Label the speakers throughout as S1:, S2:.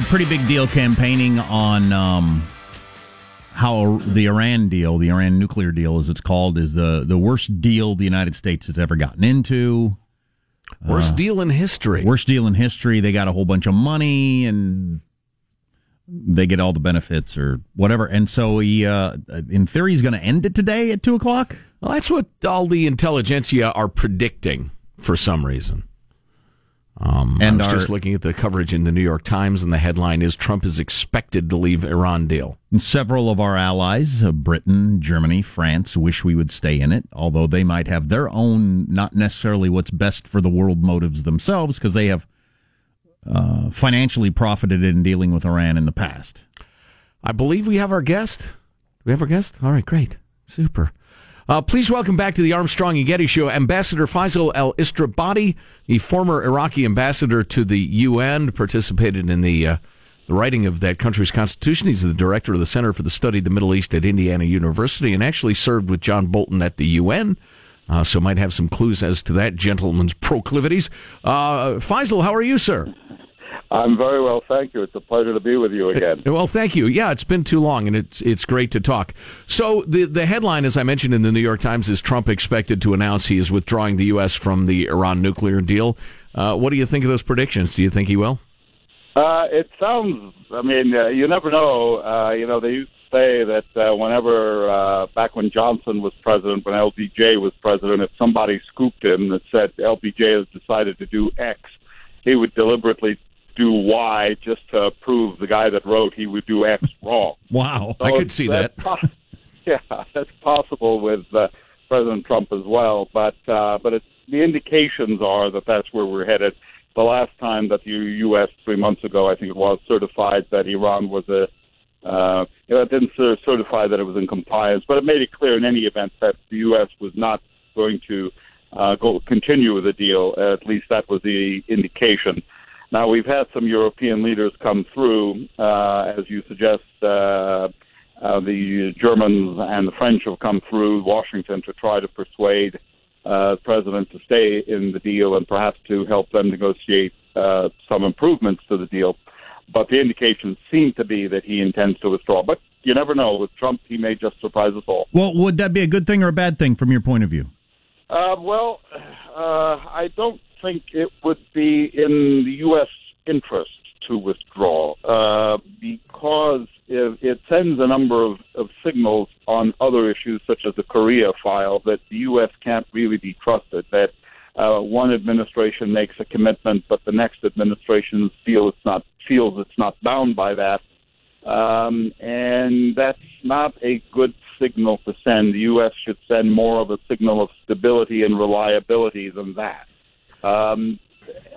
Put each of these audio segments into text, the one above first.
S1: a pretty big deal campaigning on um, how the Iran deal, the Iran nuclear deal, as it's called, is the, the worst deal the United States has ever gotten into.
S2: Worst uh, deal in history.
S1: Worst deal in history. They got a whole bunch of money and they get all the benefits or whatever. And so he, uh, in theory, he's going to end it today at two o'clock.
S2: Well, that's what all the intelligentsia are predicting for some reason. Um, and I was our, just looking at the coverage in the New York Times, and the headline is Trump is expected to leave Iran deal.
S1: Several of our allies, uh, Britain, Germany, France, wish we would stay in it, although they might have their own, not necessarily what's best for the world motives themselves, because they have uh, financially profited in dealing with Iran in the past.
S2: I believe we have our guest. Do we have our guest? All right, great. Super. Uh, please welcome back to the Armstrong and Getty Show Ambassador Feisal al-Istrabadi, the former Iraqi ambassador to the UN, participated in the uh, the writing of that country's constitution. He's the director of the Center for the Study of the Middle East at Indiana University, and actually served with John Bolton at the UN. Uh, so might have some clues as to that gentleman's proclivities. Uh, Feisal, how are you, sir?
S3: I'm very well, thank you. It's a pleasure to be with you again.
S2: Well, thank you. Yeah, it's been too long, and it's it's great to talk. So the the headline, as I mentioned in the New York Times, is Trump expected to announce he is withdrawing the U.S. from the Iran nuclear deal. Uh, what do you think of those predictions? Do you think he will?
S3: Uh, it sounds. I mean, uh, you never know. Uh, you know, they used to say that uh, whenever uh, back when Johnson was president, when LBJ was president, if somebody scooped him that said LBJ has decided to do X, he would deliberately do Y just to prove the guy that wrote he would do X wrong.
S2: Wow, so I could see that.
S3: yeah, that's possible with uh, President Trump as well. But uh, but it's, the indications are that that's where we're headed. The last time that the U.S. three months ago, I think it was, certified that Iran was a uh, you know, it didn't certify that it was in compliance, but it made it clear in any event that the U.S. was not going to uh, go continue with the deal. At least that was the indication. Now, we've had some European leaders come through, uh, as you suggest. Uh, uh, the Germans and the French have come through Washington to try to persuade uh, the president to stay in the deal and perhaps to help them negotiate uh, some improvements to the deal. But the indications seem to be that he intends to withdraw. But you never know. With Trump, he may just surprise us all.
S1: Well, would that be a good thing or a bad thing from your point of view?
S3: Uh, well, uh, I don't think it would be in the U.S. interest to withdraw uh, because it, it, sends a number of, of, signals on other issues, such as the Korea file, that the U.S. can't really be trusted. That uh, one administration makes a commitment, but the next administration feels it's not feels it's not bound by that, um, and that's not a good signal to send. The U.S. should send more of a signal of stability and reliability than that. Um,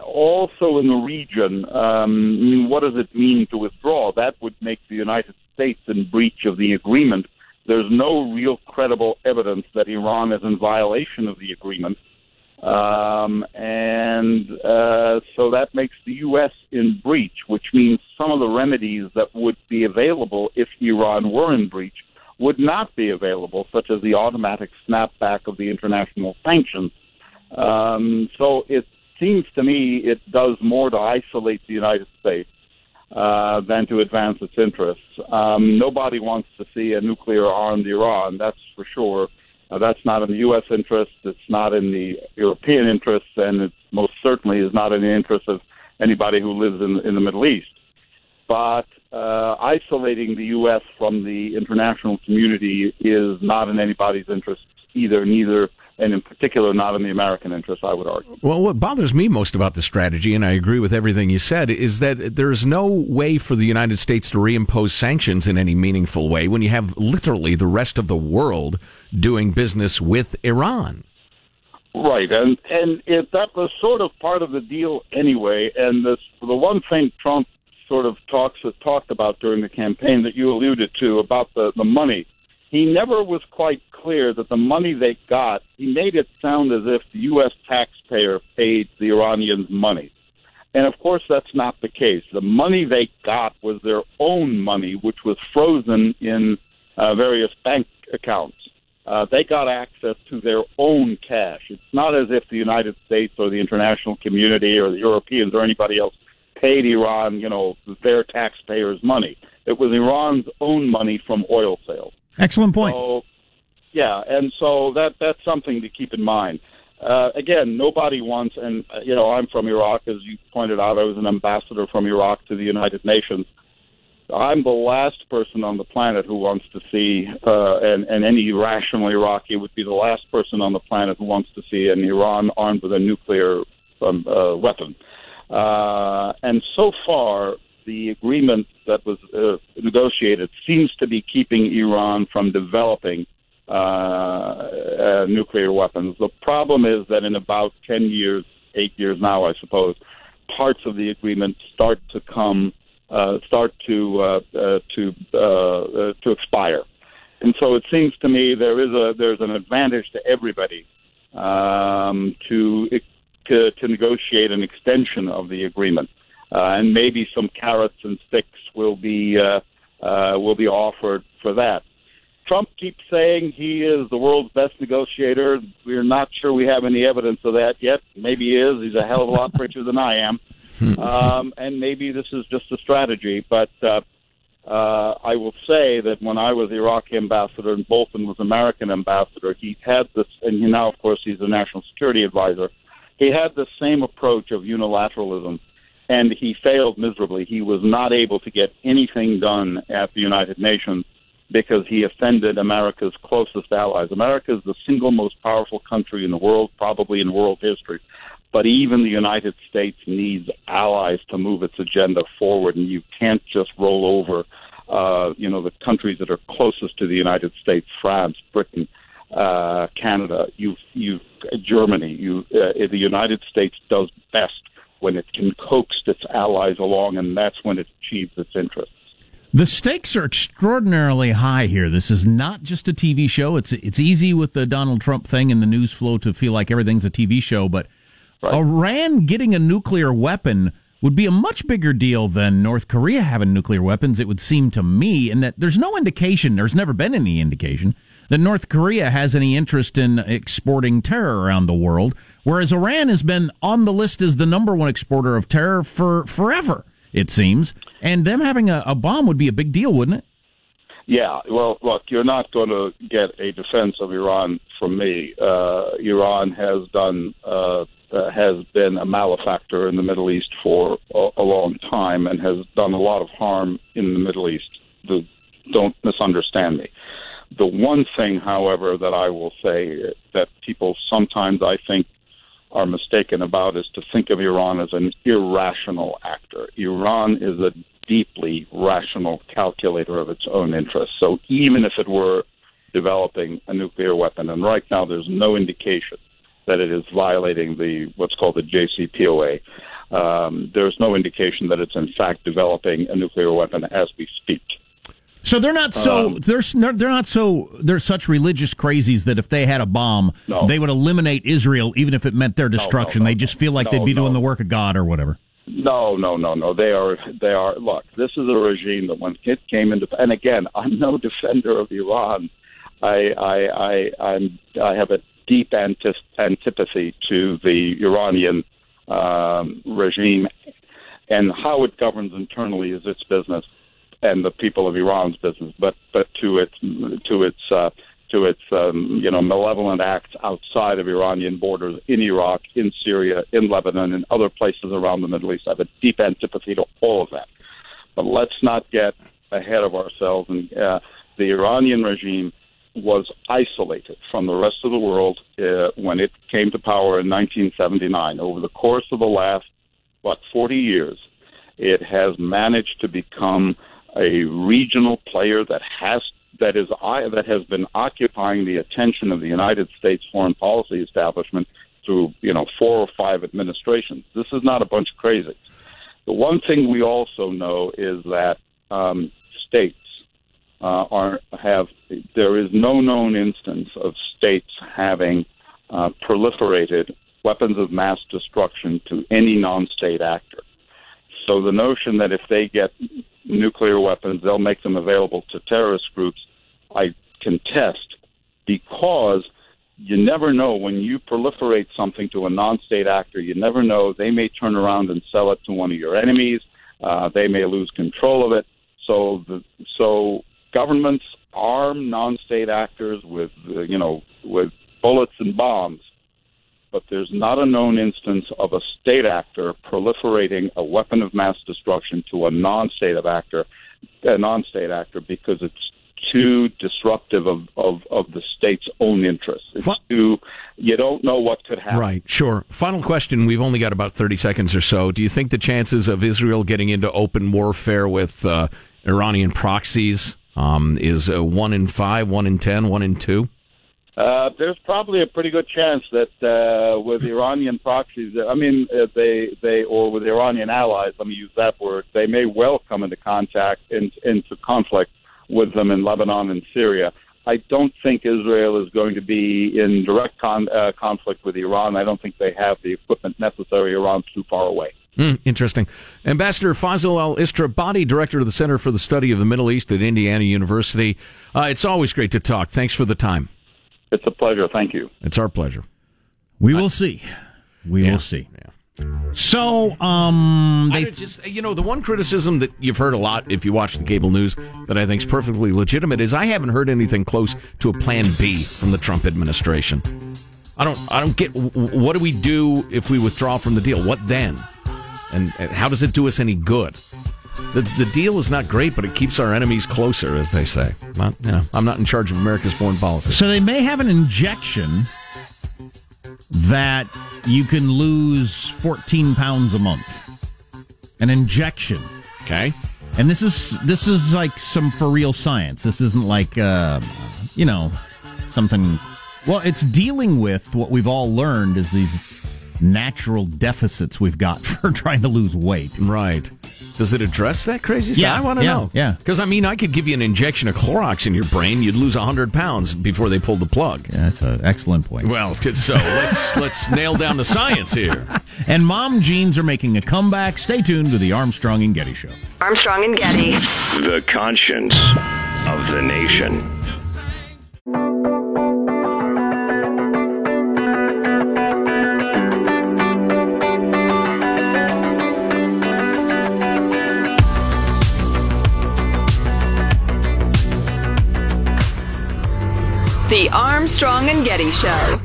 S3: also in the region, um, I mean, what does it mean to withdraw? That would make the United States in breach of the agreement. There's no real credible evidence that Iran is in violation of the agreement. Um, and uh, so that makes the U.S. in breach, which means some of the remedies that would be available if Iran were in breach would not be available, such as the automatic snapback of the international sanctions. Um, so it seems to me it does more to isolate the United States uh, than to advance its interests. Um, nobody wants to see a nuclear armed Iran, that's for sure. Uh, that's not in the U.S. interest. It's not in the European interests, and it most certainly is not in the interest of anybody who lives in, in the Middle East. But uh, isolating the U.S. from the international community is not in anybody's interest either. Neither and in particular not in the American interest, I would argue.
S2: Well, what bothers me most about the strategy, and I agree with everything you said, is that there's no way for the United States to reimpose sanctions in any meaningful way when you have literally the rest of the world doing business with Iran.
S3: Right, and and it, that was sort of part of the deal anyway. And this, the one thing Trump sort of talks talked about during the campaign that you alluded to about the the money he never was quite clear that the money they got, he made it sound as if the U.S. taxpayer paid the Iranians money. And of course, that's not the case. The money they got was their own money, which was frozen in uh, various bank accounts. Uh, they got access to their own cash. It's not as if the United States or the international community or the Europeans or anybody else paid Iran, you know, their taxpayers' money. It was Iran's own money from oil sales.
S1: Excellent point.
S3: So, yeah, and so that that's something to keep in mind. Uh, again, nobody wants, and uh, you know, I'm from Iraq, as you pointed out. I was an ambassador from Iraq to the United Nations. I'm the last person on the planet who wants to see, uh, and, and any rational Iraqi would be the last person on the planet who wants to see an Iran armed with a nuclear um, uh, weapon. Uh, and so far, the agreement that was uh, negotiated seems to be keeping Iran from developing uh, uh, nuclear weapons. The problem is that in about 10 years, eight years now, I suppose, parts of the agreement start to come, uh, start to to to expire, and so it seems to me there is a there's an advantage to everybody um, to, to to negotiate an extension of the agreement, uh, and maybe some carrots and sticks will be uh, uh, will be offered for that. Trump keeps saying he is the world's best negotiator. We're not sure we have any evidence of that yet. Maybe he is. He's a hell of a lot richer than I am. Um, and maybe this is just a strategy. But uh, uh, I will say that when I was Iraqi ambassador and Bolton was American ambassador, he had this, and he now, of course, he's a national security advisor. He had the same approach of unilateralism, and he failed miserably. He was not able to get anything done at the United Nations because he offended America's closest allies. America is the single most powerful country in the world, probably in world history. But even the United States needs allies to move its agenda forward, and you can't just roll over, uh, you know, the countries that are closest to the United States: France, Britain, uh, Canada, you, you, Germany. You, uh, the United States does best when it can coax its allies along, and that's when it achieves its interests.
S1: The stakes are extraordinarily high here. This is not just a TV show. It's it's easy with the Donald Trump thing and the news flow to feel like everything's a TV show, but right. Iran getting a nuclear weapon would be a much bigger deal than North Korea having nuclear weapons, it would seem to me, and that there's no indication, there's never been any indication that North Korea has any interest in exporting terror around the world, whereas Iran has been on the list as the number one exporter of terror for forever it seems. And them having a, a bomb would be a big deal, wouldn't it?
S3: Yeah, well, look, you're not going to get a defense of Iran from me. Uh, Iran has done uh, uh, has been a malefactor in the Middle East for a, a, long time and has done a lot of harm in the Middle East. The, don't misunderstand me. The one thing, however, that I will say that people sometimes I think are mistaken about is to think of Iran as an irrational actor. Iran is a deeply rational calculator of its own interests. So even if it were developing a nuclear weapon, and right now there's no indication that it is violating the what's called the JCPOA. Um, there's no indication that it's in fact developing a nuclear weapon as we speak.
S1: So they're not so um, they're they're not so they're such religious crazies that if they had a bomb, no. they would eliminate Israel even if it meant their destruction. No, no, they just feel like they'd be doing the work of God or whatever.
S3: No, no, no, no. They are they are. Look, this is a regime that when it came into and again, I'm no defender of Iran. I I I I'm, I have a deep antipathy to the Iranian um, regime and how it governs internally is its business and the people of Iran's business, but but to its to its uh, to its um, you know malevolent acts outside of Iranian borders in Iraq, in Syria, in Lebanon, and other places around the Middle East. I have a deep antipathy to all of that. But let's not get ahead of ourselves. And uh, the Iranian regime was isolated from the rest of the world uh, when it came to power in 1979. Over the course of the last what 40 years, it has managed to become a regional player that has that is that has been occupying the attention of the United States foreign policy establishment through you know four or five administrations. This is not a bunch of crazies. The one thing we also know is that um, states uh, are have there is no known instance of states having uh, proliferated weapons of mass destruction to any non-state actor. So the notion that if they get nuclear weapons, they'll make them available to terrorist groups, I contest because you never know when you proliferate something to a non-state actor. You never know they may turn around and sell it to one of your enemies. Uh, they may lose control of it. So, the, so governments arm non-state actors with, uh, you know, with bullets and bombs. But there's not a known instance of a state actor proliferating a weapon of mass destruction to a non-state actor, a non-state actor, because it's too disruptive of, of, of the state's own interests. It's too, you don't know what could happen.
S2: Right, sure. Final question. We've only got about 30 seconds or so. Do you think the chances of Israel getting into open warfare with uh, Iranian proxies um, is uh, 1 in 5, 1 in 10, 1 in 2?
S3: Uh, there's probably a pretty good chance that uh, with Iranian proxies, I mean, uh, they they or with Iranian allies, let me use that word, they may well come into contact in, into conflict with them in Lebanon and Syria. I don't think Israel is going to be in direct con- uh, conflict with Iran. I don't think they have the equipment necessary. Iran's too far away.
S2: Mm, interesting. Ambassador Feisal al-Istrabadi, director of the Center for the Study of the Middle East at Indiana University. Uh, it's always great to talk. Thanks for the time.
S3: It's a pleasure. Thank you.
S2: It's our pleasure.
S1: We will see. We
S2: Yeah.
S1: will see.
S2: Yeah.
S1: So, um, they
S2: don't just you know the one criticism that you've heard a lot if you watch the cable news that I think is perfectly legitimate is I haven't heard anything close to a plan B from the Trump administration. I don't I don't get w- w- what do we do if we withdraw from the deal? What then? And, and how does it do us any good? The the deal is not great, but it keeps our enemies closer, as they say. Well, you know, I'm not in charge of America's foreign policy.
S1: So they may have an injection that you can lose 14 pounds a month. An injection.
S2: Okay.
S1: And this is this is like some for real science. This isn't like uh, you know something. Well, it's dealing with what we've all learned is these natural deficits we've got for trying to lose weight.
S2: Right. Does it address that crazy stuff?
S1: Yeah,
S2: I want to
S1: yeah,
S2: know.
S1: yeah.
S2: Because, I mean, I could give you an injection of Clorox in your brain. You'd lose 100 pounds before they pulled the plug.
S1: Yeah, that's an excellent point.
S2: Well, so let's let's nail down the science here.
S1: And mom jeans are making a comeback. Stay tuned to the Armstrong and Getty Show.
S4: Armstrong and Getty.
S5: The conscience of the nation.
S4: Armstrong and Getty Show.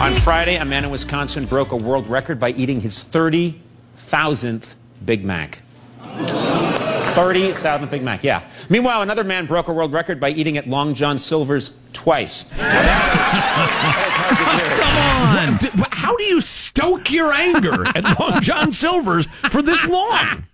S6: On Friday, a man in Wisconsin broke a world record by eating his 30,000th Big Mac. 30,000th Big Mac, yeah. Meanwhile, another man broke a world record by eating at Long John Silver's twice. Now that- that is hard to do.
S2: How do you stoke your anger at Long John Silver's for this long?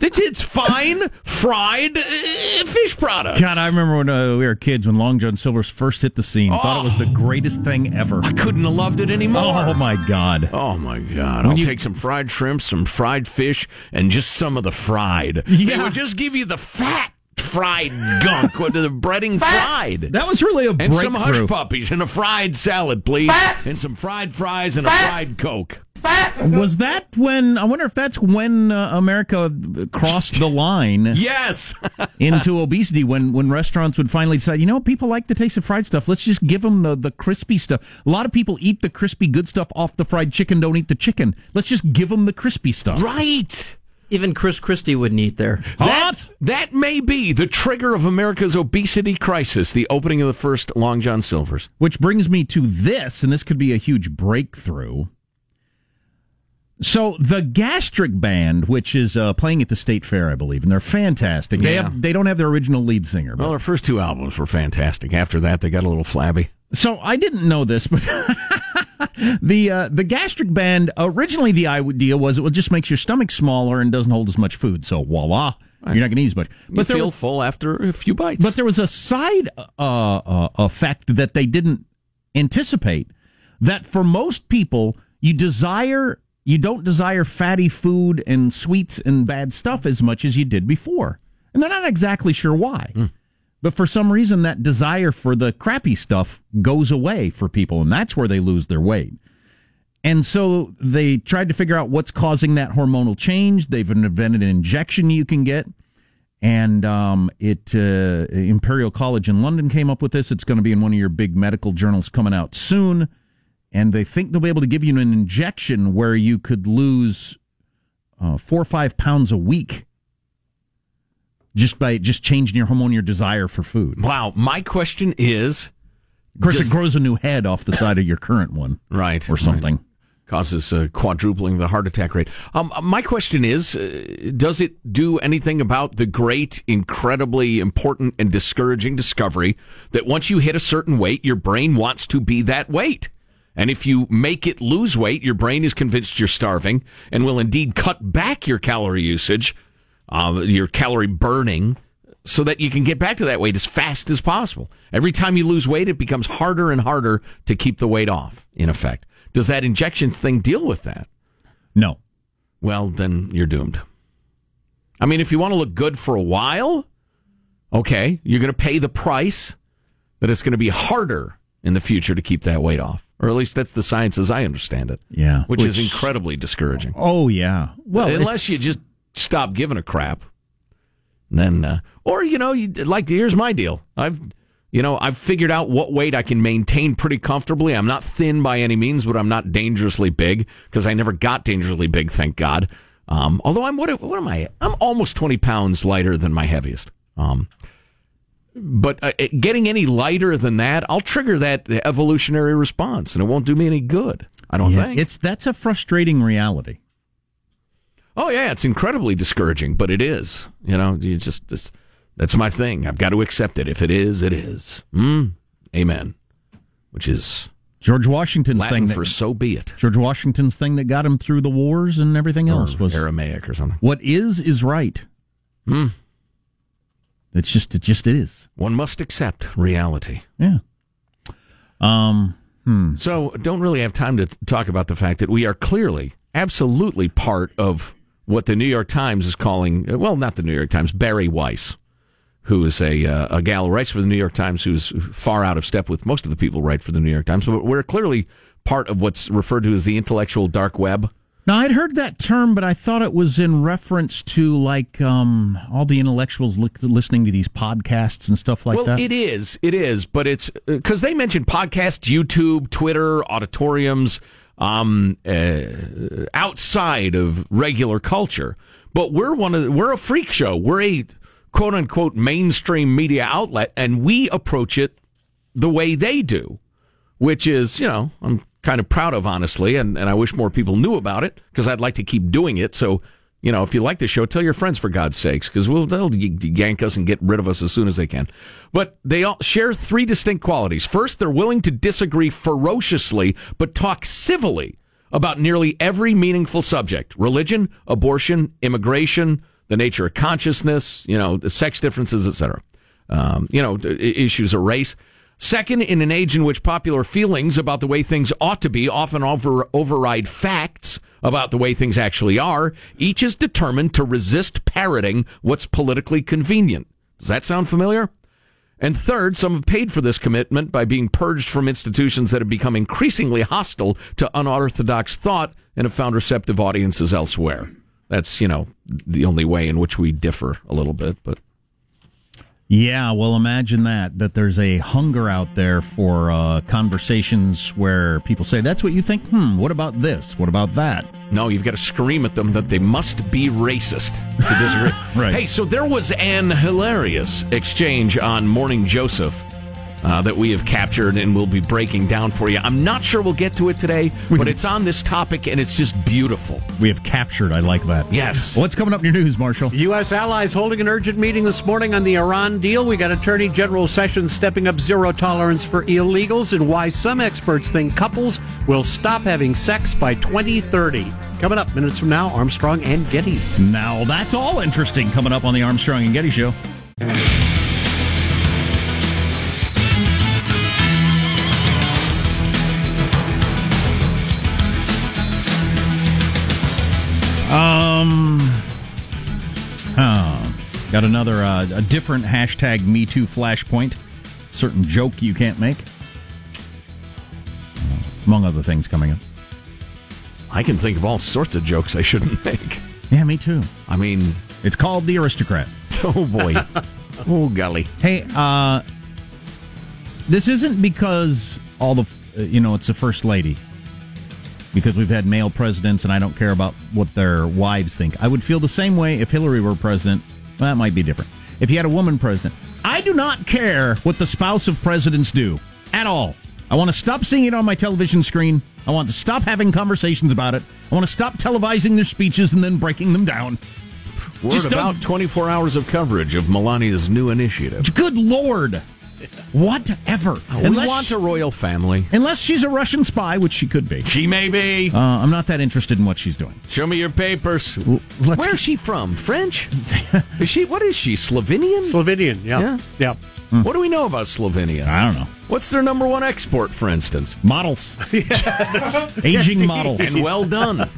S2: It's, it's fine fried uh, fish products.
S1: God, I remember when uh, we were kids when Long John Silver's first hit the scene. Thought it was the greatest thing ever.
S2: I couldn't have loved it anymore.
S1: Oh my God!
S2: Oh my God! I'll
S1: you-
S2: take some fried shrimp, some fried fish, and just some of the fried. They
S1: Yeah.
S2: would just give you the fat fried gunk with the breading fried.
S1: That was really a
S2: and
S1: breakthrough.
S2: some hush puppies and a fried salad, please. And some fried fries and a fried Coke.
S1: Was that when? I wonder if that's when uh, America crossed the line
S2: Yes.
S1: into obesity. When when restaurants would finally decide, you know, people like the taste of fried stuff. Let's just give them the the crispy stuff. A lot of people eat the crispy good stuff off the fried chicken. Don't eat the chicken. Let's just give them the crispy stuff.
S2: right.
S7: Even Chris Christie wouldn't eat there.
S2: That, that may be the trigger of America's obesity crisis, the opening of the first Long John Silver's.
S1: Which brings me to this, and this could be a huge breakthrough. So the Gastric Band, which is uh, playing at the State Fair, I believe, and they're fantastic. They
S2: Yeah.
S1: have they don't have their original lead singer. But,
S2: Well, their first two albums were fantastic. After that, they got a little flabby.
S1: so I didn't know this, but the uh, the Gastric Band originally the idea was it just makes your stomach smaller and doesn't hold as much food. So voila, you're not going to eat as much.
S2: But you feel
S1: was,
S2: full after a few bites.
S1: but there was a side uh, uh, effect that they didn't anticipate. That for most people, you desire you don't desire fatty food and sweets and bad stuff as much as you did before, and they're not exactly sure why. But for some reason, that desire for the crappy stuff goes away for people, and that's where they lose their weight. And so they tried to figure out what's causing that hormonal change. They've invented an injection you can get. And um, it uh, Imperial College in London came up with this. It's going to be in one of your big medical journals coming out soon. And they think they'll be able to give you an injection where you could lose uh, four or five pounds a week just by just changing your hormone, your desire for food.
S2: Wow. My question is,
S1: Of course,
S2: Does-
S1: it grows a new head off the side of your current one,
S2: right,
S1: or something.
S2: causes uh, quadrupling the heart attack rate. Um, my question is, uh, does it do anything about the great, incredibly important and discouraging discovery that once you hit a certain weight, your brain wants to be that weight? And if you make it lose weight, your brain is convinced you're starving and will indeed cut back your calorie usage, uh, your calorie burning, so that you can get back to that weight as fast as possible. Every time you lose weight, it becomes harder and harder to keep the weight off, in effect. Does that injection thing deal with that?
S1: No.
S2: Well, then you're doomed. I mean, if you want to look good for a while, okay, you're going to pay the price, but it's going to be harder in the future to keep that weight off. Or at least that's the science as I understand it.
S1: Yeah.
S2: Which, is incredibly discouraging.
S1: Oh yeah. Well,
S2: unless you just stop giving a crap, And then, uh, or you know, you like here's my deal. I've, you know, I've figured out what weight I can maintain pretty comfortably. I'm not thin by any means, but I'm not dangerously big because I never got dangerously big, thank God. Um, although I'm what, what am I? I'm almost 20 pounds lighter than my heaviest. Um, but uh, getting any lighter than that, I'll trigger that evolutionary response, and it won't do me any good. I don't
S1: yeah,
S2: think.
S1: it's that's a frustrating reality.
S2: Oh yeah, it's incredibly discouraging, but it is. You know, you just this, that's my thing. I've got to accept it. If it is, it is. Mm, amen. Which is
S1: George Washington's
S2: Latin
S1: thing that,
S2: for so be it.
S1: George Washington's thing that got him through the wars and everything else
S2: Or
S1: was
S2: Aramaic or something.
S1: what is is right.
S2: Hmm.
S1: It's just it just is.
S2: One must accept reality.
S1: Yeah. Um. Hmm.
S2: So don't really have time to talk about the fact that we are clearly, absolutely part of what the New York Times is calling, uh, well, not the New York Times, Bari Weiss, who is a, uh, a gal who writes for the New York Times who's far out of step with most of the people who write for the New York Times. But we're clearly part of what's referred to as the intellectual dark web.
S1: Now I'd heard that term, but I thought it was in reference to like um all the intellectuals li- listening to these podcasts and stuff like
S2: well,
S1: that.
S2: Well, it is, it is, but it's because they mentioned podcasts, YouTube, Twitter, auditoriums, um, uh, outside of regular culture. But we're one of the, we're a freak show. We're a quote unquote mainstream media outlet, and we approach it the way they do, which is, you know, I'm kind of proud of, honestly, and, and I wish more people knew about it because I'd like to keep doing it. So, you know, if you like the show, tell your friends for God's sakes because we'll, they'll yank us and get rid of us as soon as they can. But they all share three distinct qualities. First, they're willing to disagree ferociously, but talk civilly about nearly every meaningful subject religion, abortion, immigration, the nature of consciousness, you know, the sex differences, etc. Um, you know, issues of race. Second, in an age in which popular feelings about the way things ought to be often over, override facts about the way things actually are, each is determined to resist parroting what's politically convenient. Does that sound familiar? And third, some have paid for this commitment by being purged from institutions that have become increasingly hostile to unorthodox thought and have found receptive audiences elsewhere. That's, you know, the only way in which we differ a little bit, but
S1: Yeah, well, imagine that, that there's a hunger out there for uh, conversations where people say, that's what you think? Hmm, what about this? What about that?
S2: No, you've got to scream at them that they must be racist to disagree.
S1: Right.
S2: Hey, so there was an hilarious exchange on Morning Joseph uh, that we have captured and we'll be breaking down for you. I'm not sure we'll get to it today, but it's on this topic and it's just beautiful.
S1: We have captured. I like that.
S2: Yes.
S1: What's coming up in your news, Marshall?
S8: U.S. allies holding an urgent meeting this morning on the Iran deal. We got Attorney General Sessions stepping up zero tolerance for illegals and why some experts think couples will stop having sex by 2030. Coming up minutes from now, Armstrong and Getty.
S1: Now, that's all interesting coming up on the Armstrong and Getty Show. Um, oh, got another uh, a different hashtag Me Too flashpoint. Certain joke you can't make, Uh, among other things coming up.
S2: I can think of all sorts of jokes I shouldn't make.
S1: Yeah, me too.
S2: I mean,
S1: It's called the aristocrat.
S2: Oh boy. oh golly.
S1: Hey, uh, this isn't because all the, uh, you know, it's the first lady. Because we've had male presidents, and I don't care about what their wives think. I would feel the same way if Hillary were president. Well, that might be different. If you had a woman president, I do not care what the spouse of presidents do at all. I want to stop seeing it on my television screen. I want to stop having conversations about it. I want to stop televising their speeches and then breaking them down.
S2: Word
S1: Just
S2: about
S1: don't-
S2: 24 hours of coverage of Melania's new initiative.
S1: Good Lord. Whatever.
S2: we want a royal family.
S1: Unless she's a Russian spy, which she could be.
S2: She may be.
S1: Uh, I'm not that interested in what she's doing.
S2: Show me your papers.
S1: let's
S2: Where's she from? French? is she? What is she? Slovenian?
S8: Slovenian, yeah.
S2: Yeah.
S8: Yeah.
S2: What do we know about Slovenia?
S1: I don't know.
S2: What's their number one export, for instance?
S1: Models. Aging models.
S2: And well done.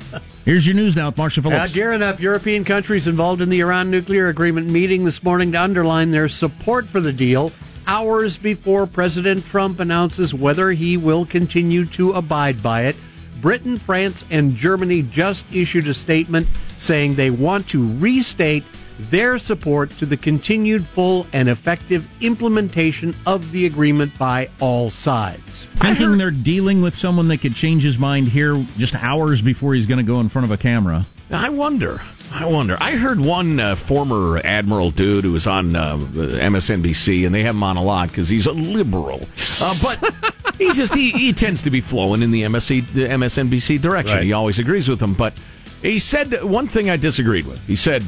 S1: Here's your news now with Marshall
S8: Uh,
S1: Phillips.
S8: gearing up, European countries involved in the Iran nuclear agreement meeting this morning to underline their support for the deal hours before President Trump announces whether he will continue to abide by it. Britain, France, and Germany just issued a statement saying they want to restate their support to the continued full and effective implementation of the agreement by all sides.
S1: Thinking they're dealing with someone that could change his mind here just hours before he's going to go in front of a camera.
S2: I wonder. I wonder. I heard one uh, former admiral dude who was on uh, MSNBC, and they have him on a lot because he's a liberal. Uh, but he just he, he tends to be flowing in the MSC the MSNBC direction.
S8: Right.
S2: He always agrees with them. But he said one thing I disagreed with. He said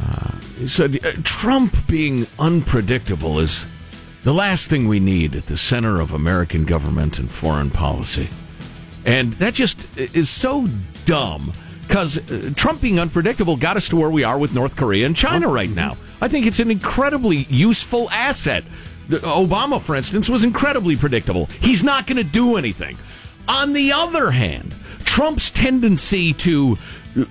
S2: uh, he said uh, Trump being unpredictable is the last thing we need at the center of American government and foreign policy. And that just is so dumb because uh, Trump being unpredictable got us to where we are with North Korea and China right now. I think it's an incredibly useful asset. Obama, for instance, was incredibly predictable. He's not going to do anything. On the other hand, Trump's tendency to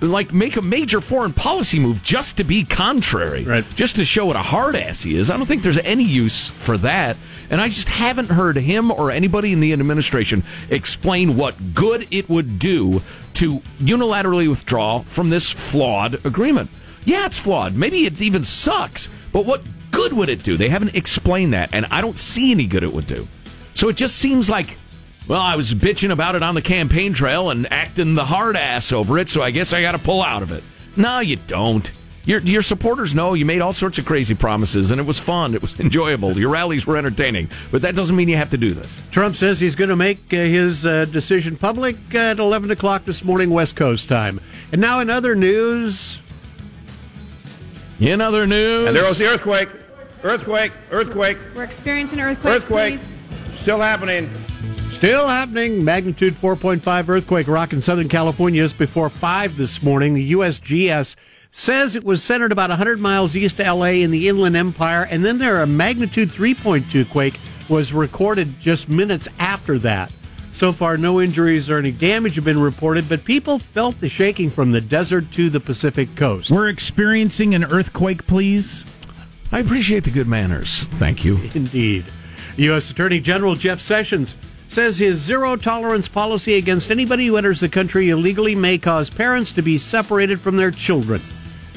S2: like make a major foreign policy move just to be contrary,
S8: Right.
S2: just to show what a hard ass he is. I don't think there's any use for that. And I just haven't heard him or anybody in the administration explain what good it would do to unilaterally withdraw from this flawed agreement. Yeah, it's flawed. Maybe it even sucks. But what good would it do? They haven't explained that, and I don't see any good it would do. So it just seems like, well, I was bitching about it on the campaign trail and acting the hard ass over it, so I guess I got to pull out of it. No, you don't. Your, your supporters know you made all sorts of crazy promises, and it was fun. It was enjoyable. Your rallies were entertaining, but that doesn't mean you have to do this.
S8: Trump says he's going to make uh, his uh, decision public at 11 o'clock this morning, West Coast time. And now, in other news,
S2: In other news,
S9: And there was the earthquake. Earthquake, earthquake,
S10: We're experiencing an earthquake.
S9: earthquake.
S10: please.
S9: Still happening.
S8: Still happening. Magnitude 4.5 earthquake rocking Southern California just before 5 this morning. The USGS says it was centered about 100 miles east of LA in the Inland Empire. And then there, a magnitude 3.2 quake was recorded just minutes after that. So far, no injuries or any damage have been reported, but people felt the shaking from the desert to the Pacific coast.
S1: We're experiencing an earthquake, please.
S2: I appreciate the good manners. Thank you.
S8: Indeed. U.S. Attorney General Jeff Sessions says his zero tolerance policy against anybody who enters the country illegally may cause parents to be separated from their children.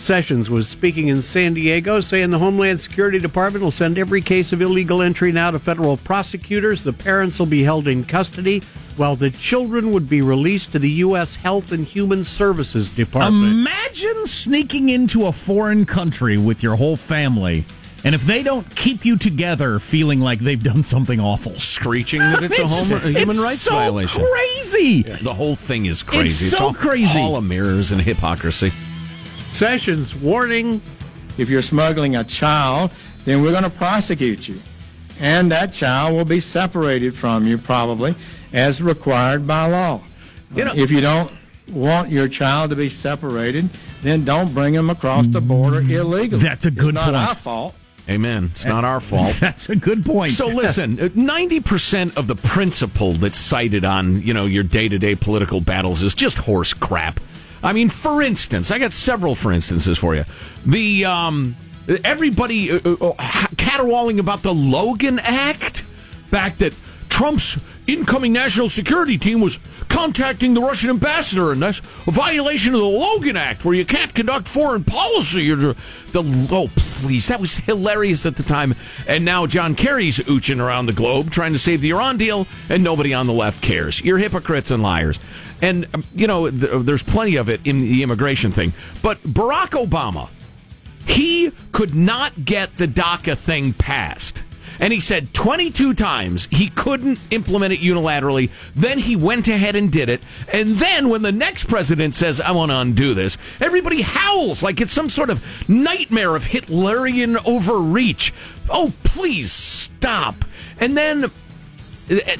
S8: Sessions was speaking in San Diego, saying the Homeland Security Department will send every case of illegal entry now to federal prosecutors. The parents will be held in custody, while the children would be released to the U.S. Health and Human Services Department.
S1: Imagine sneaking into a foreign country with your whole family, and if they don't keep you together, feeling like they've done something awful,
S2: Screeching that it's a, home, a human
S1: it's
S2: rights
S1: so
S2: violation.
S1: Crazy.
S2: The whole thing is crazy.
S1: It's so
S2: all,
S1: crazy.
S2: All of mirrors and hypocrisy.
S8: Sessions warning
S9: If you're smuggling a child, then we're going to prosecute you. And that child will be separated from you probably as required by law.
S2: You know-
S9: if you don't want your child to be separated, then don't bring him across the border illegally.
S1: That's a good
S9: it's not
S1: point.
S9: our fault.
S2: Amen. It's not our fault.
S1: That's a good point.
S2: So listen, uh, ninety percent of the principle that's cited on you know your day to day political battles is just horse crap. I mean, for instance, I got several for instances for you. The um, everybody uh, uh, uh, caterwauling about the Logan Act, fact that Trump's incoming national security team was contacting the Russian ambassador, and that's a violation of the Logan Act, where you can't conduct foreign policy. The, oh, please, that was hilarious at the time. And now John Kerry's ooching around the globe trying to save the Iran deal, and nobody on the left cares. You're hypocrites and liars. And um, you know, th- there's plenty of it in the immigration thing. But Barack Obama, he could not get the DACA thing passed. And he said 22 times he couldn't implement it unilaterally. Then he went ahead and did it. And then when the next president says, I want to undo this, everybody howls like it's some sort of nightmare of Hitlerian overreach. Oh, please stop. And then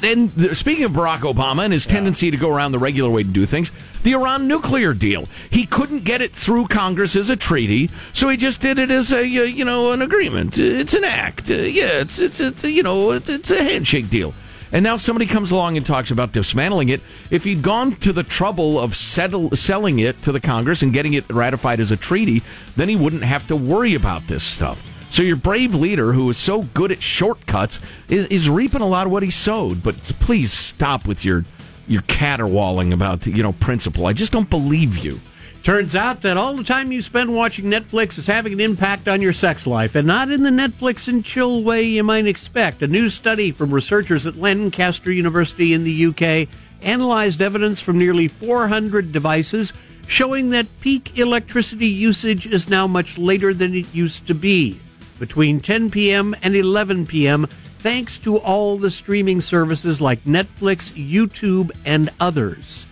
S2: and speaking of Barack Obama and his tendency to go around the regular way to do things, the Iran nuclear deal. He couldn't get it through Congress as a treaty, so he just did it as a uh, you know an agreement. It's an act. Uh, yeah, it's it's it's you know it's a handshake deal. And now somebody comes along and talks about dismantling it. If he'd gone to the trouble of settle, selling it to the Congress and getting it ratified as a treaty, then he wouldn't have to worry about this stuff. So your brave leader, who is so good at shortcuts, is, is reaping a lot of what he sowed. But please stop with your your caterwauling about you know principle. I just don't believe you.
S8: Turns out that all the time you spend watching Netflix is having an impact on your sex life, and not in the Netflix and chill way you might expect. A new study from researchers at Lancaster University in the UK analyzed evidence from nearly 400 devices showing that peak electricity usage is now much later than it used to be between 10 p.m. and 11 p.m. thanks to all the streaming services like Netflix, YouTube, and others.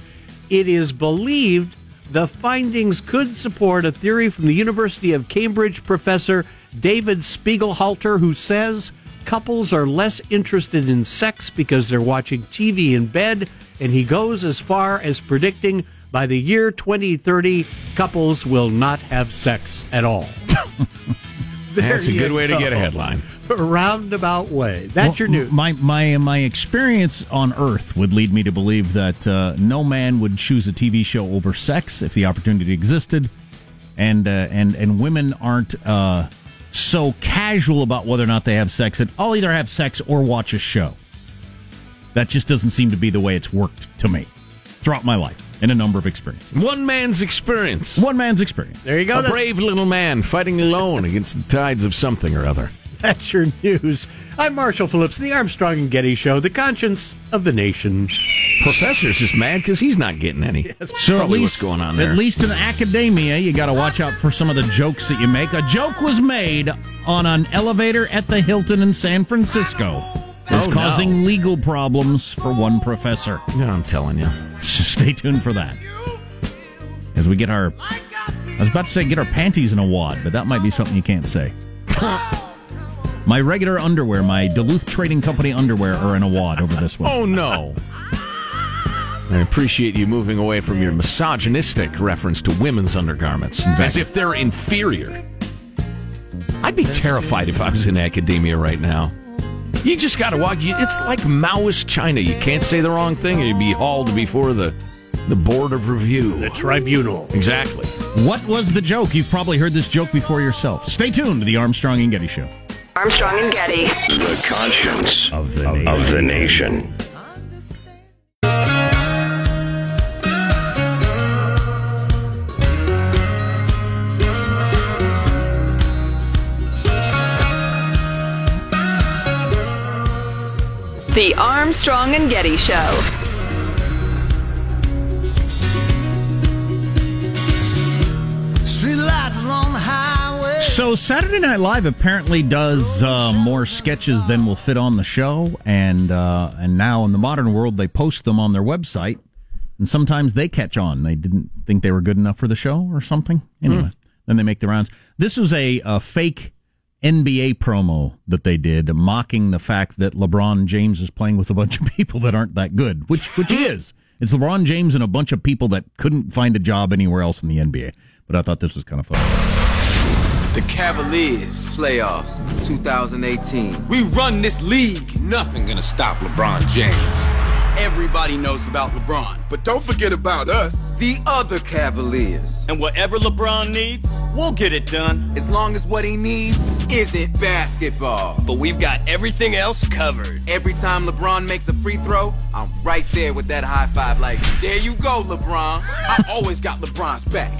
S8: It is believed the findings could support a theory from the University of Cambridge professor David Spiegelhalter, who says couples are less interested in sex because they're watching TV in bed, and he goes as far as predicting by the year 2030, couples will not have sex at all.
S2: That's a good way to get a headline.
S8: roundabout way. That's well, your news.
S1: My my my experience on Earth would lead me to believe that uh, no man would choose a TV show over sex if the opportunity existed, and uh, and and women aren't uh, so casual about whether or not they have sex. That I'll either have sex or watch a show. That just doesn't seem to be the way it's worked to me throughout my life in a number of experiences.
S2: One man's experience.
S1: One man's experience.
S8: There you go.
S2: A brave little man fighting alone against the tides of something or other.
S8: That's your news. I'm Marshall Phillips, the Armstrong and Getty Show, the conscience of the nation.
S2: Professor's just mad because he's not getting any.
S1: Yes, so at least
S2: going on there.
S1: At least in academia, you got to watch out for some of the jokes that you make. A joke was made on an elevator at the Hilton in San Francisco. It's oh, causing no. legal problems for one professor.
S2: Yeah, I'm telling you.
S1: So stay tuned for that. As we get our, I was about to say get our panties in a wad, but that might be something you can't say. my regular underwear, my Duluth Trading Company underwear, are in a wad over this one.
S2: Oh no. I appreciate you moving away from your misogynistic reference to women's undergarments, exactly. as if they're inferior. I'd be terrified if I was in academia right now. You just got to walk. It's like Maoist China. You can't say the wrong thing, and you'd be hauled before the the board of review,
S8: the tribunal.
S2: Exactly.
S1: What was the joke? You've probably heard this joke before yourself. Stay tuned to the Armstrong and Getty Show.
S4: Armstrong and Getty,
S5: the conscience of the nation. Of the nation.
S4: The Armstrong and Getty Show.
S1: So Saturday Night Live apparently does uh, more sketches than will fit on the show, and uh, and now in the modern world they post them on their website, and sometimes they catch on. They didn't think they were good enough for the show or something. Anyway, mm. then they make the rounds. This was a, a fake NBA promo that they did, mocking the fact that LeBron James is playing with a bunch of people that aren't that good, which which he is. It's LeBron James and a bunch of people that couldn't find a job anywhere else in the NBA. But I thought this was kind of fun.
S10: The Cavaliers playoffs 2018. We run this league. Nothing gonna stop LeBron James. Everybody knows about LeBron.
S11: But don't forget about us.
S10: The other Cavaliers.
S12: And whatever LeBron needs, we'll get it done.
S10: As long as what he needs isn't basketball.
S12: But we've got everything else covered.
S10: Every time LeBron makes a free throw, I'm right there with that high five, like, there you go, LeBron. I always got LeBron's back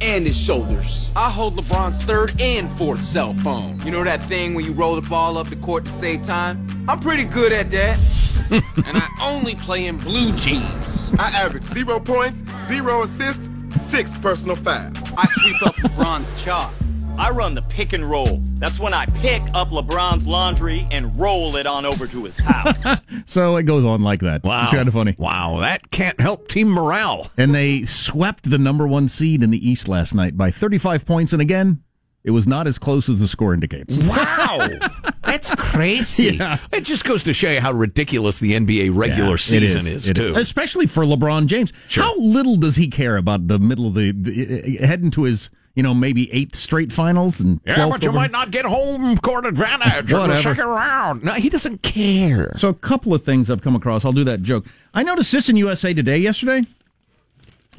S10: and his shoulders. I hold LeBron's third and fourth cell phone. You know that thing when you roll the ball up the court to save time? I'm pretty good at that. and I only play in blue jeans.
S11: I average zero points, zero assists, six personal fouls.
S12: I sweep up LeBron's chop. I run the pick and roll. That's when I pick up LeBron's laundry and roll it on over to his house.
S1: So it goes on like that.
S2: Wow.
S1: It's kind of funny.
S2: Wow, that can't help team morale.
S1: And they swept the number one seed in the East last night by 35 points. And again, it was not as close as the score indicates.
S2: Wow. That's crazy.
S1: Yeah.
S2: It just goes to show you how ridiculous the NBA regular
S1: Yeah,
S2: season is,
S1: It
S2: too.
S1: Especially for LeBron James.
S2: Sure.
S1: How little does he care about the middle of the, the uh, heading to his, you know, maybe eight straight finals and
S2: Yeah,
S1: 12th
S2: but you
S1: over-
S2: might not get home court advantage in the second round. No, he doesn't care.
S1: So a couple of things I've come across. I'll do that joke. I noticed this in USA Today yesterday.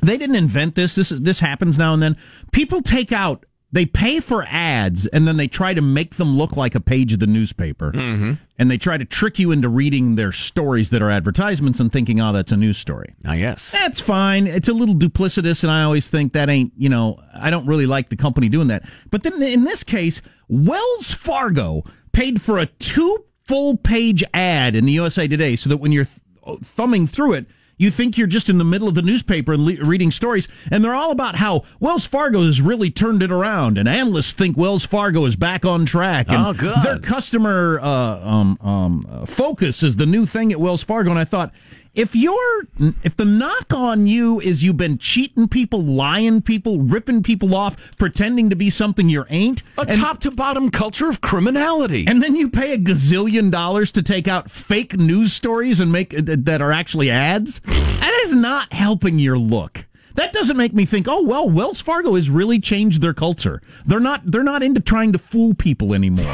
S1: They didn't invent this. This is, this happens now and then. People take out. They pay for ads and then they try to make them look like a page of the newspaper. Mm-hmm. And they try to trick you into reading their stories that are advertisements and thinking, oh, that's a news story.
S2: Ah, yes.
S1: That's fine. It's a little duplicitous, and I always think that ain't, you know, I don't really like the company doing that. But then in this case, Wells Fargo paid for a two full page ad in the USA Today so that when you're th- thumbing through it, you think you're just in the middle of the newspaper and le- reading stories, and they're all about how Wells Fargo has really turned it around, and analysts think Wells Fargo is back on track. And
S2: Oh, good.
S1: Their customer uh, um, um, uh, focus is the new thing at Wells Fargo, and I thought if you're if the knock on you is you've been cheating people, lying people, ripping people off, pretending to be something you ain't,
S2: A
S1: and-
S2: top to bottom culture of criminality.
S1: and then you pay a gazillion dollars to take out fake news stories and make uh, that are actually ads. That is not helping your look. That doesn't make me think, oh well, Wells Fargo has really changed their culture. They're not they're not into trying to fool people anymore.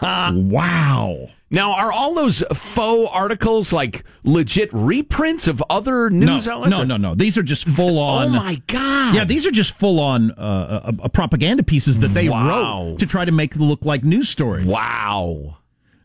S1: wow.
S2: now, are all those faux articles like legit reprints of other news
S1: no,
S2: outlets?
S1: no, no, no. These are just full on.
S2: Oh my god!
S1: Yeah, these are just full on uh, uh, uh, propaganda pieces that they
S2: Wow.
S1: wrote to try to make it look like news stories.
S2: Wow.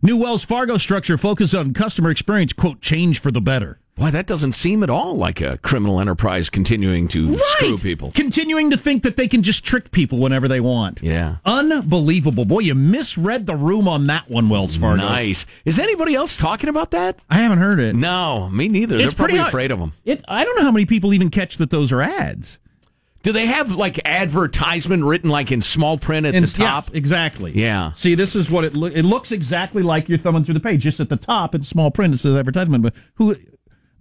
S1: New Wells Fargo structure focuses on customer experience, quote, change for the better.
S2: Why that doesn't seem at all like a criminal enterprise continuing to screw people.
S1: Continuing to think that they can just trick people whenever they want.
S2: Yeah.
S1: Unbelievable. Boy, you misread the room on that one, Wells Fargo.
S2: Nice. Is anybody else talking about that?
S1: I haven't heard it.
S2: No, me neither.
S1: It's
S2: They're probably
S1: pretty-
S2: afraid of them.
S1: It, I don't know how many people even catch that those are ads.
S2: Do they have like advertisement written like in small print at
S1: And-
S2: the top?
S1: yes, exactly.
S2: Yeah.
S1: See, this is what it looks. It looks exactly like you're thumbing through the page. Just at the top, in small print. It says advertisement. But who?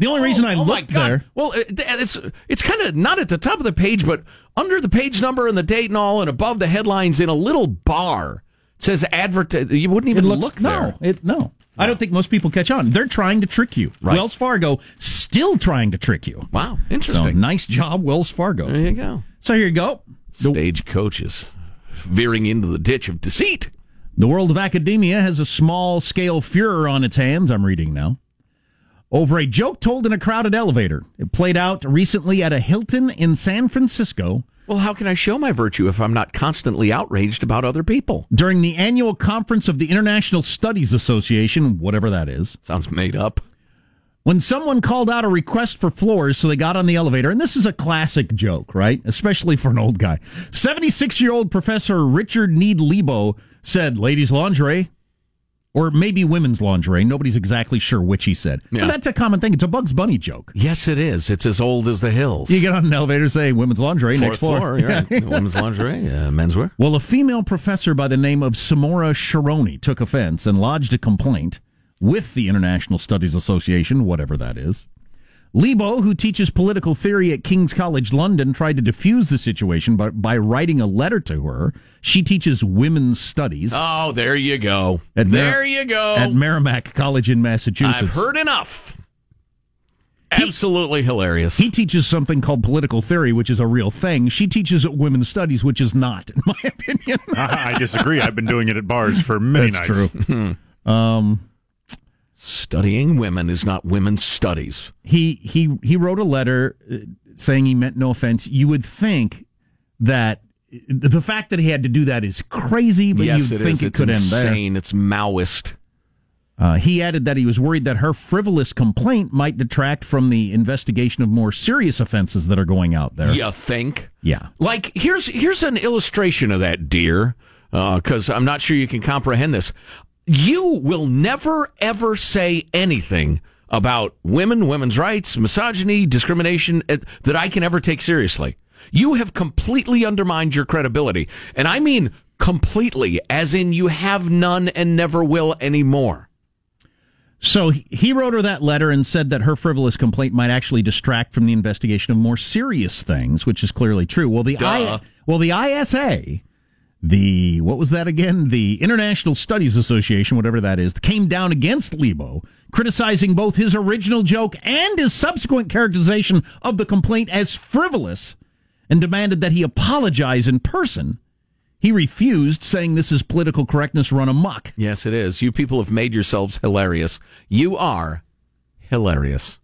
S1: The only reason oh, I
S2: oh
S1: looked there.
S2: Well, it- uh, it's it's kind of not at the top of the page, but under the page number and the date and all, and above the headlines in a little bar it says advert. You wouldn't even
S1: looks
S2: look
S1: no,
S2: there.
S1: It, no. I don't think most people catch on. They're trying to trick you.
S2: Right.
S1: Wells Fargo still trying to trick you.
S2: Wow,
S1: So
S2: interesting.
S1: nice job, Wells Fargo.
S2: there you go.
S1: So here you go.
S2: Stage coaches veering into the ditch of deceit.
S1: The world of academia has a small scale furor on its hands, I'm reading now, over a joke told in a crowded elevator. It played out recently at a Hilton in San Francisco
S2: Well, how can I show my virtue if I'm not constantly outraged about other people?
S1: during the annual conference of the International Studies Association, whatever that is.
S2: Sounds made up.
S1: When someone called out a request for floors, so they got on the elevator, and this is a classic joke, right? Especially for an old guy. 76 year old Professor Richard Ned Lebow said, Ladies' lingerie, or maybe women's lingerie. Nobody's exactly sure which he said.
S2: Yeah.
S1: But that's a common thing. It's a Bugs Bunny joke.
S2: Yes, it is. It's as old as the hills.
S1: You get on an elevator, say women's lingerie,
S2: Fourth
S1: next floor.
S2: floor. right. Women's lingerie, uh, menswear.
S1: Well, a female professor by the name of Simona Sharoni took offense and lodged a complaint with the International Studies Association, whatever that is. Lebow, who teaches political theory at King's College London, tried to diffuse the situation by, by writing a letter to her. She teaches women's studies
S2: Oh, there you go.
S1: At Mer-
S2: there you go.
S1: at Merrimack College in Massachusetts.
S2: I've heard enough. Absolutely hilarious.
S1: He teaches something called political theory, which is a real thing. She teaches women's studies, which is not, in my opinion.
S13: I disagree. I've been doing it at bars for many
S1: That's
S13: nights.
S1: true. um,
S2: Studying women is not women's studies.
S1: he he he wrote a letter uh, saying he meant no offense. You would think that the fact that he had to do that is crazy, but
S2: yes,
S1: you think
S2: is.
S1: it
S2: It's
S1: could end there.
S2: insane. It's Maoist.
S1: Uh, he added that he was worried that her frivolous complaint might detract from the investigation of more serious offenses that are going out there.
S2: You think?
S1: Yeah.
S2: Like here's here's an illustration of that, dear, because I'm not sure you can comprehend this. You will never ever say anything about women, women's rights, misogyny, discrimination eh, that I can ever take seriously. You have completely undermined your credibility, and I mean completely, as in you have none and never will anymore.
S1: So he- he wrote her that letter and said that her frivolous complaint might actually distract from the investigation of more serious things, which is clearly true. Well, the I, well the ISA, the what was that again? The International Studies Association, whatever that is, came down against Lebow, criticizing both his original joke and his subsequent characterization of the complaint as frivolous, and demanded that he apologize in person. He refused, saying this is political correctness run amok.
S2: Yes, it is. You people have made yourselves hilarious. You are hilarious.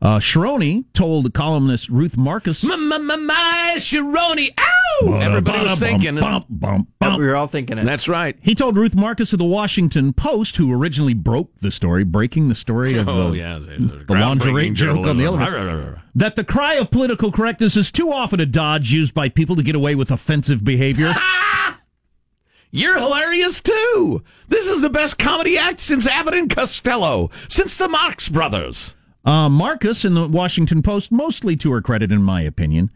S1: Uh, Sharoni told columnist Ruth Marcus.
S2: My Sharoni, ow! Everybody was thinking.
S1: Bump, bump, bump.
S7: We were all thinking it.
S2: That's right.
S1: He told Ruth Marcus of the Washington Post, who originally broke the story, breaking the story of
S2: Oh,
S1: the,
S2: yeah.
S1: the lingerie joke on the elevator, that the cry of political correctness is too often a dodge used by people to get away with offensive behavior.
S2: You're hilarious too. This is the best comedy act since Abbott and Costello, since the Marx Brothers.
S1: Uh, Marcus in the Washington Post, mostly to her credit, in my opinion,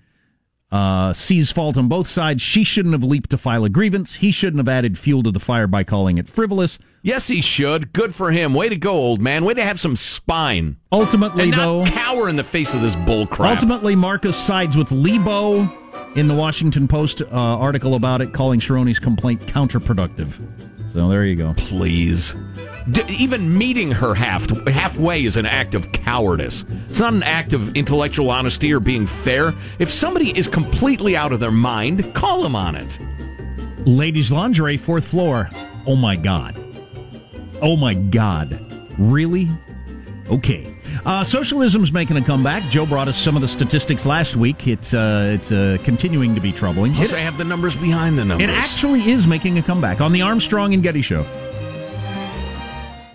S1: uh, sees fault on both sides. She shouldn't have leaped to file a grievance. He shouldn't have added fuel to the fire by calling it frivolous.
S2: Yes, he should. Good for him. Way to go, old man. Way to have some spine.
S1: Ultimately, though,
S2: cower in the face of this bull crap.
S1: ultimately Marcus sides with Lebow in the Washington Post uh, article about it, calling Sharoni's complaint counterproductive. So there you go.
S2: Please. D- even meeting her half halfway is an act of cowardice. It's not an act of intellectual honesty or being fair. If somebody is completely out of their mind, call them on it.
S1: Ladies' lingerie, fourth floor. Oh my God. Oh my God. Really? Okay. Uh, socialism's making a comeback. Joe brought us some of the statistics last week. It's uh, it's uh, continuing to be troubling.
S2: Plus,
S1: It,
S2: I have the numbers behind the numbers.
S1: it actually is making a comeback on the Armstrong and Getty Show.